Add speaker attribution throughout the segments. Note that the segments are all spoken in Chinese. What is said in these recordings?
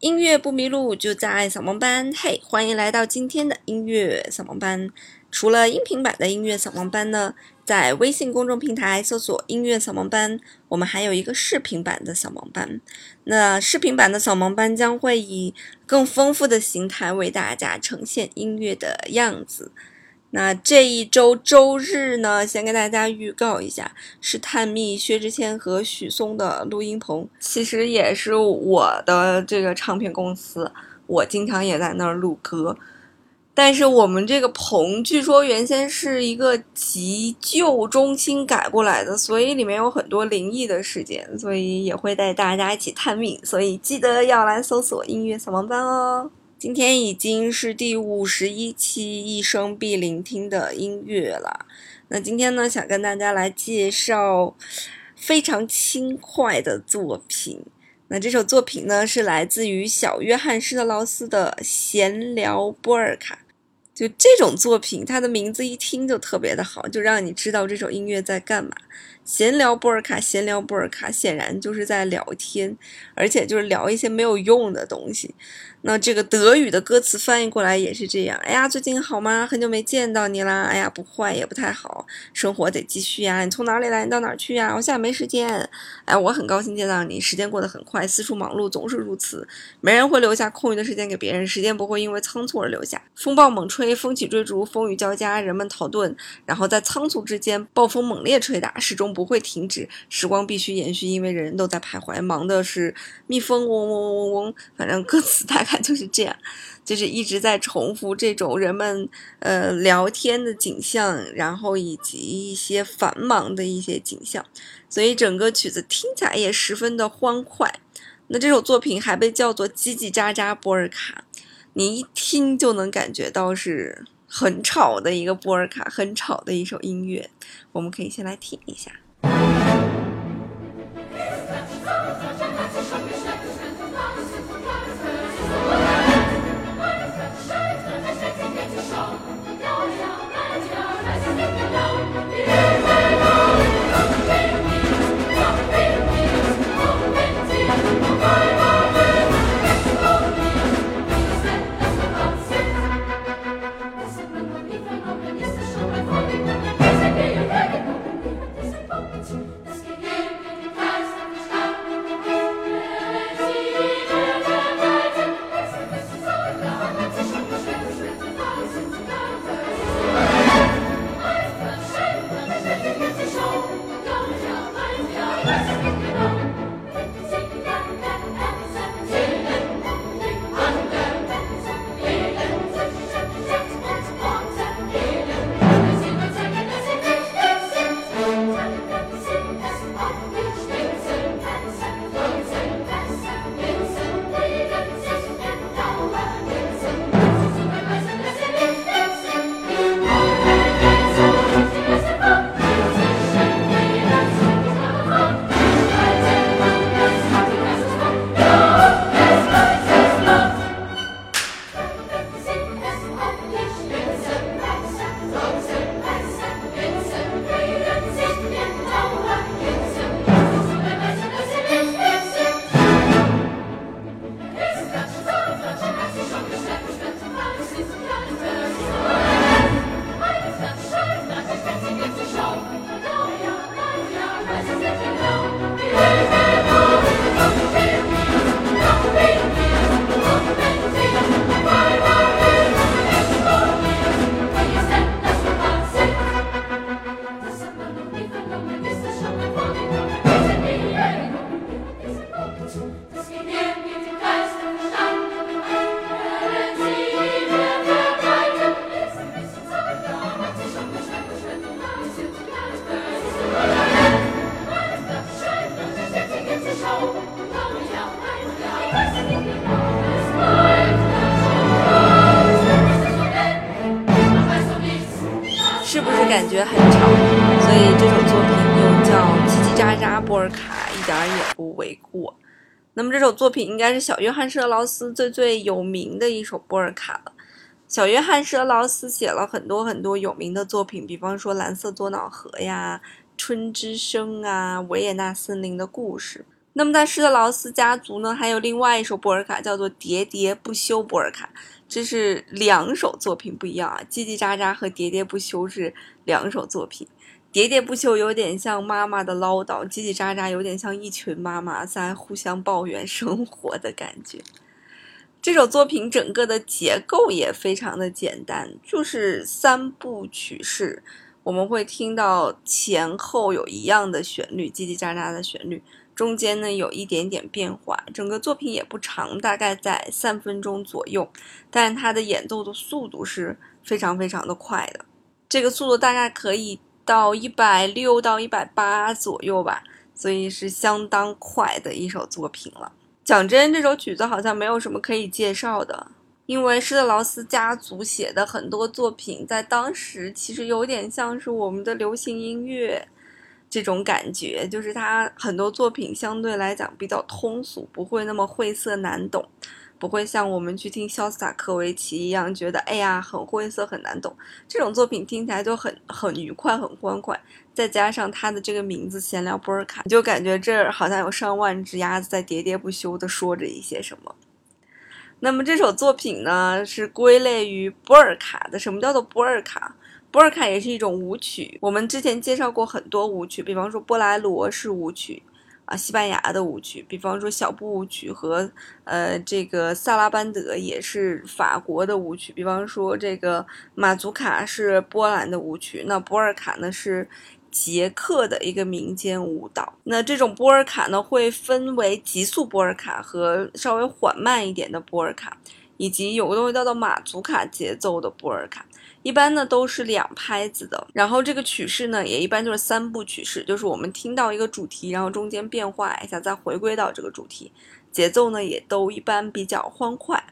Speaker 1: 音乐不迷路，就在扫盲班。嘿，欢迎来到今天的音乐扫盲班。除了音频版的音乐扫盲班呢，在微信公众平台搜索“音乐扫盲班”，我们还有一个视频版的扫盲班。那视频版的扫盲班将会以更丰富的形态为大家呈现音乐的样子。那这一周周日呢，先给大家预告一下，是探秘薛之谦和许嵩的录音棚，其实也是我的这个唱片公司，我经常也在那儿录歌。但是我们这个棚据说原先是一个急救中心改过来的，所以里面有很多灵异的事件，所以也会带大家一起探秘，所以记得要来搜索音乐扫盲班哦。今天已经是第五十一期一生必聆听的音乐了。那今天呢，想跟大家来介绍非常轻快的作品。那这首作品呢，是来自于小约翰施特劳斯的《闲聊波尔卡》。就这种作品，它的名字一听就特别的好，就让你知道这首音乐在干嘛。闲聊波尔卡，闲聊波尔卡，显然就是在聊天，而且就是聊一些没有用的东西。那这个德语的歌词翻译过来也是这样。哎呀，最近好吗？很久没见到你啦。哎呀，不坏也不太好，生活得继续呀。你从哪里来？你到哪儿去呀？我现在没时间。哎，我很高兴见到你。时间过得很快，四处忙碌总是如此。没人会留下空余的时间给别人，时间不会因为仓促而留下。风暴猛吹，风起追逐，风雨交加，人们逃遁，然后在仓促之间，暴风猛烈吹打，始终不会停止。时光必须延续，因为人人都在徘徊。忙的是蜜蜂嗡嗡嗡嗡，反正歌词 大。概就是这样，就是一直在重复这种人们呃聊天的景象，然后以及一些繁忙的一些景象，所以整个曲子听起来也十分的欢快。那这首作品还被叫做叽叽喳喳波尔卡，你一听就能感觉到是很吵的一个波尔卡，很吵的一首音乐。我们可以先来听一下。波尔卡，一点也不为过。那么这首作品应该是小约翰施特劳斯最最有名的一首波尔卡了。小约翰施特劳斯写了很多很多有名的作品，比方说《蓝色多瑙河》呀，《春之声》啊，《维也纳森林的故事》。那么在施特劳斯家族呢，还有另外一首波尔卡叫做《喋喋不休》波尔卡，这是两首作品不一样啊，叽叽喳喳和喋喋不休是两首作品。喋喋不休有点像妈妈的唠叨，叽叽喳喳有点像一群妈妈在互相抱怨生活的感觉。这首作品整个的结构也非常的简单，就是三部曲式，我们会听到前后有一样的旋律，叽叽喳喳的旋律，中间呢有一点点变化。整个作品也不长，大概在三分钟左右，但它的演奏的速度是非常非常的快的，这个速度大概可以。到一百六到一百八左右吧，所以是相当快的一首作品了。讲真，这首曲子好像没有什么可以介绍的，因为施特劳斯家族写的很多作品，在当时其实有点像是我们的流行音乐这种感觉，就是他很多作品相对来讲比较通俗，不会那么晦涩难懂。不会像我们去听肖斯塔科维奇一样，觉得哎呀很晦涩很难懂。这种作品听起来就很很愉快很欢快，再加上他的这个名字闲聊波尔卡，就感觉这儿好像有上万只鸭子在喋喋不休地说着一些什么。那么这首作品呢是归类于波尔卡的。什么叫做波尔卡？波尔卡也是一种舞曲。我们之前介绍过很多舞曲，比方说波莱罗是舞曲。啊，西班牙的舞曲，比方说小步舞曲和呃这个萨拉班德也是法国的舞曲，比方说这个马祖卡是波兰的舞曲，那波尔卡呢是捷克的一个民间舞蹈。那这种波尔卡呢会分为急速波尔卡和稍微缓慢一点的波尔卡，以及有个东西叫做马祖卡节奏的波尔卡。一般呢都是两拍子的，然后这个曲式呢也一般就是三部曲式，就是我们听到一个主题，然后中间变化一下，再回归到这个主题，节奏呢也都一般比较欢快。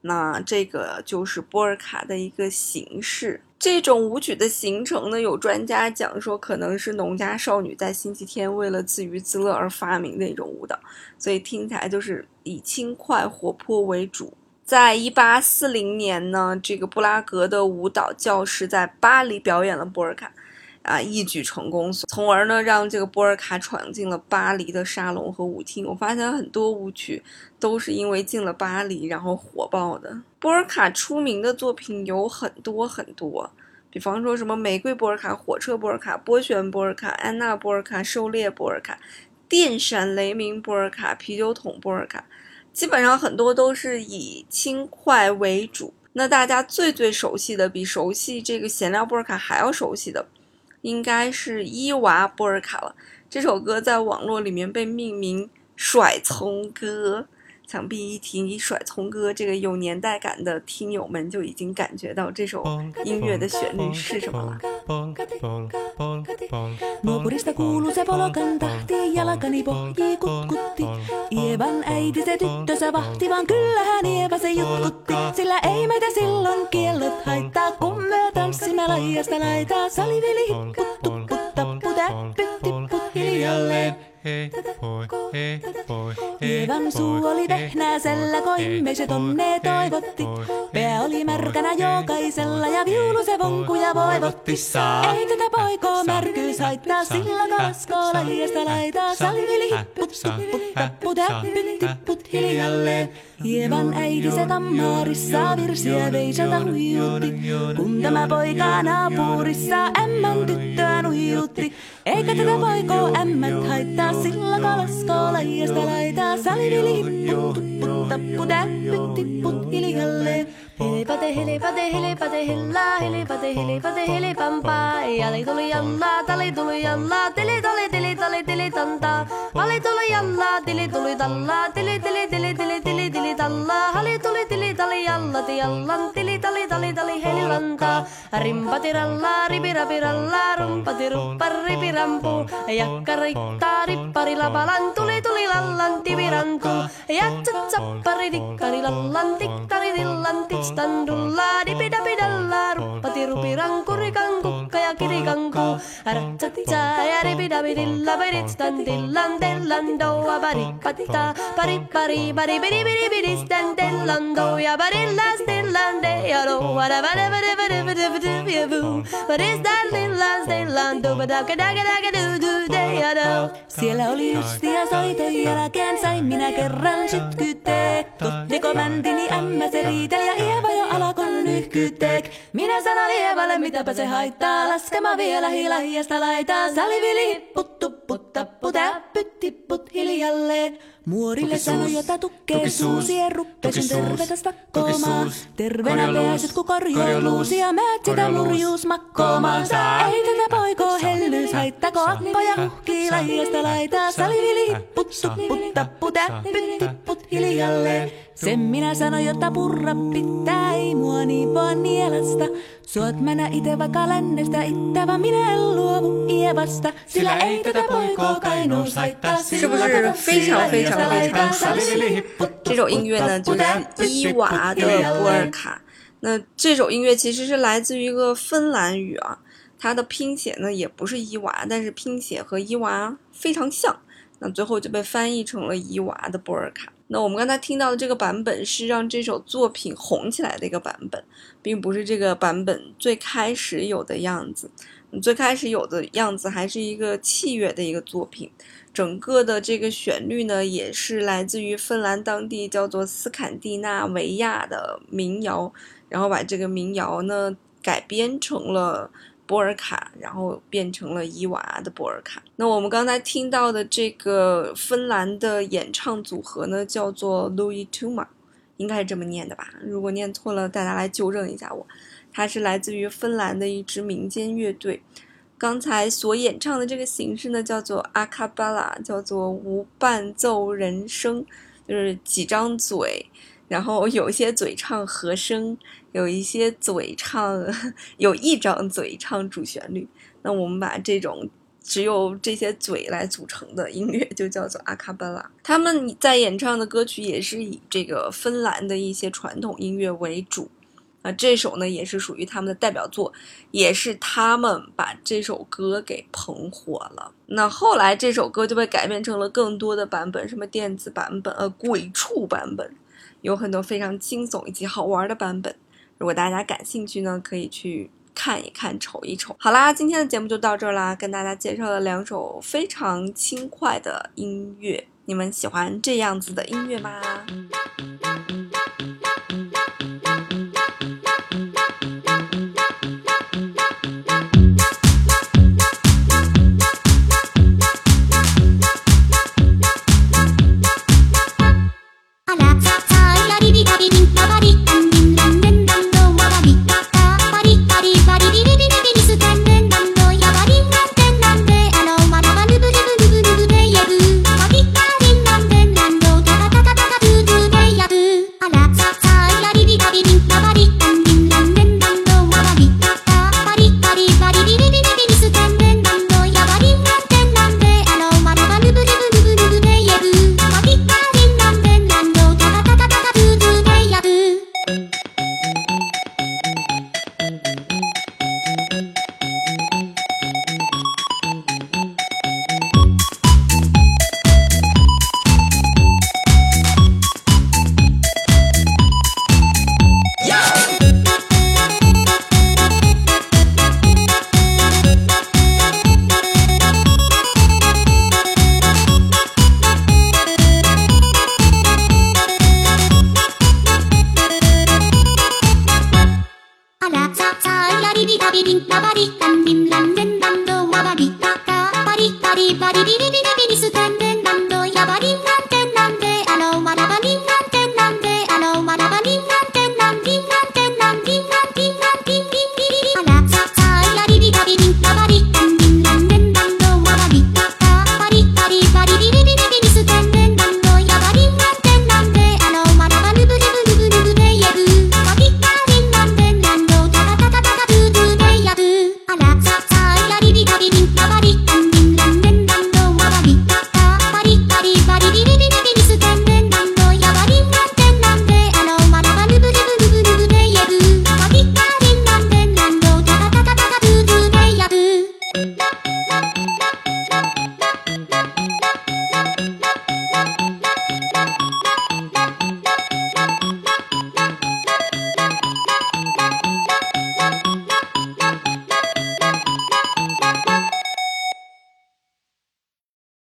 Speaker 1: 那这个就是波尔卡的一个形式。这种舞曲的形成呢，有专家讲说可能是农家少女在星期天为了自娱自乐而发明的一种舞蹈，所以听起来就是以轻快活泼为主。在一八四零年呢，这个布拉格的舞蹈教师在巴黎表演了波尔卡，啊，一举成功，从而呢让这个波尔卡闯进了巴黎的沙龙和舞厅。我发现很多舞曲都是因为进了巴黎然后火爆的。波尔卡出名的作品有很多很多，比方说什么玫瑰波尔卡、火车波尔卡、波旋波尔卡、安娜波尔卡、狩猎波尔卡、电闪雷鸣波尔卡、啤酒桶波尔卡。基本上很多都是以轻快为主。那大家最最熟悉的，比熟悉这个闲聊波尔卡还要熟悉的，应该是伊娃波尔卡了。这首歌在网络里面被命名“甩葱歌”。想必一提一甩葱歌，这个有年代感的听友们就已经感觉到这首音乐的旋律是什么了。Hei, hoi, hei, hoi, Ievan suu oli vehnäisellä, koimme se tonne toivotti. Pää oli märkänä jokaisella ja viulu se vonkuja voivotti. Ei tätä poikoo märkyys haittaa, sillä kalaskoo lajiasta laitaa. Salvili hipput, tupput, tapput, äppyt, tipput hiljalleen. Ievan äiti se tammaarissa virsiä veisata huijutti. Kun tämä poika naapurissa ämmän tyttöä nuijutti. Eikä tätä poikoo ämmät haittaa, sillä kalaskoo laijasta laitaa. Salivili hipput, tupput, tapput, äppyt, tipput hiljalleen. Hele bade hele bade hele bade hella hele bade hele bade hele pampa yale dolu yalla dale yalla dile dale dile dale dile danta. hale dolu yalla dile dolu dalla dile dile dile dile dile dile dalla hale dolu dile dale yalla di yalla dile dale dale dale hele lanta rim bade ralla ribira biralla rum bade rum parri birampu yakkari tari pari la balan tuli tuli lallanti birantu yatsa tsapparidi kari lallanti kari standula di beda beda lar pidalla pirang rupirang kurikang ja kirikanko. Rattatita ja ribidabidilla beditstan tillan tellan doa baripatita. Baripari baribidibidibidistan tellan doja barillas tillan de ja doa da vada vada vada vada vada vada Baristan tillan tellan doa da kada kada kada du de.
Speaker 2: Siellä oli ystiä soiton jälkeen sain minä kerran sytkytee. Kottiko mäntini ämmä se ja ieva alakon nyhkytek. Minä sanon lievälle, mitäpä se haittaa, laskema vielä hilahiasta laitaa. Salivili, puttu, putta, putä, pytti, put hiljalleen. Muorille sanoi, jota tukkee suusien ruppesen tervetäs takkoomaan. Tervenä pääset, ku korjoo ja määt sitä lurjuus makkoomaan. Ei tätä poikoo hellyys, haittako akkoja huhkii lähiöstä laitaa. Salivili hipput, putta tappu, täppyt, tipput hiljalle. Sen minä sano, jotta purra pitää, ei mua niin vaan nielasta. Suot mänä ite vaikka lännestä ittävä, minä en luovu ievasta. Sillä ei tätä poikoo kainuus haittaa.
Speaker 1: sillä tätä sillä 这首音乐呢，就是伊娃的波尔卡。那这首音乐其实是来自于一个芬兰语啊，它的拼写呢也不是伊娃，但是拼写和伊娃非常像，那最后就被翻译成了伊娃的波尔卡。那我们刚才听到的这个版本是让这首作品红起来的一个版本，并不是这个版本最开始有的样子。最开始有的样子还是一个器乐的一个作品，整个的这个旋律呢也是来自于芬兰当地叫做斯堪的纳维亚的民谣，然后把这个民谣呢改编成了。波尔卡，然后变成了伊娃的波尔卡。那我们刚才听到的这个芬兰的演唱组合呢，叫做 Louis Tuma，应该是这么念的吧？如果念错了，大家来纠正一下我。它是来自于芬兰的一支民间乐队。刚才所演唱的这个形式呢，叫做阿卡巴拉，叫做无伴奏人声，就是几张嘴。然后有一些嘴唱和声，有一些嘴唱，有一张嘴唱主旋律。那我们把这种只有这些嘴来组成的音乐就叫做阿卡巴拉。他们在演唱的歌曲也是以这个芬兰的一些传统音乐为主。啊，这首呢也是属于他们的代表作，也是他们把这首歌给捧火了。那后来这首歌就被改编成了更多的版本，什么电子版本、呃鬼畜版本。有很多非常惊悚以及好玩的版本，如果大家感兴趣呢，可以去看一看、瞅一瞅。好啦，今天的节目就到这儿啦，跟大家介绍了两首非常轻快的音乐，你们喜欢这样子的音乐吗？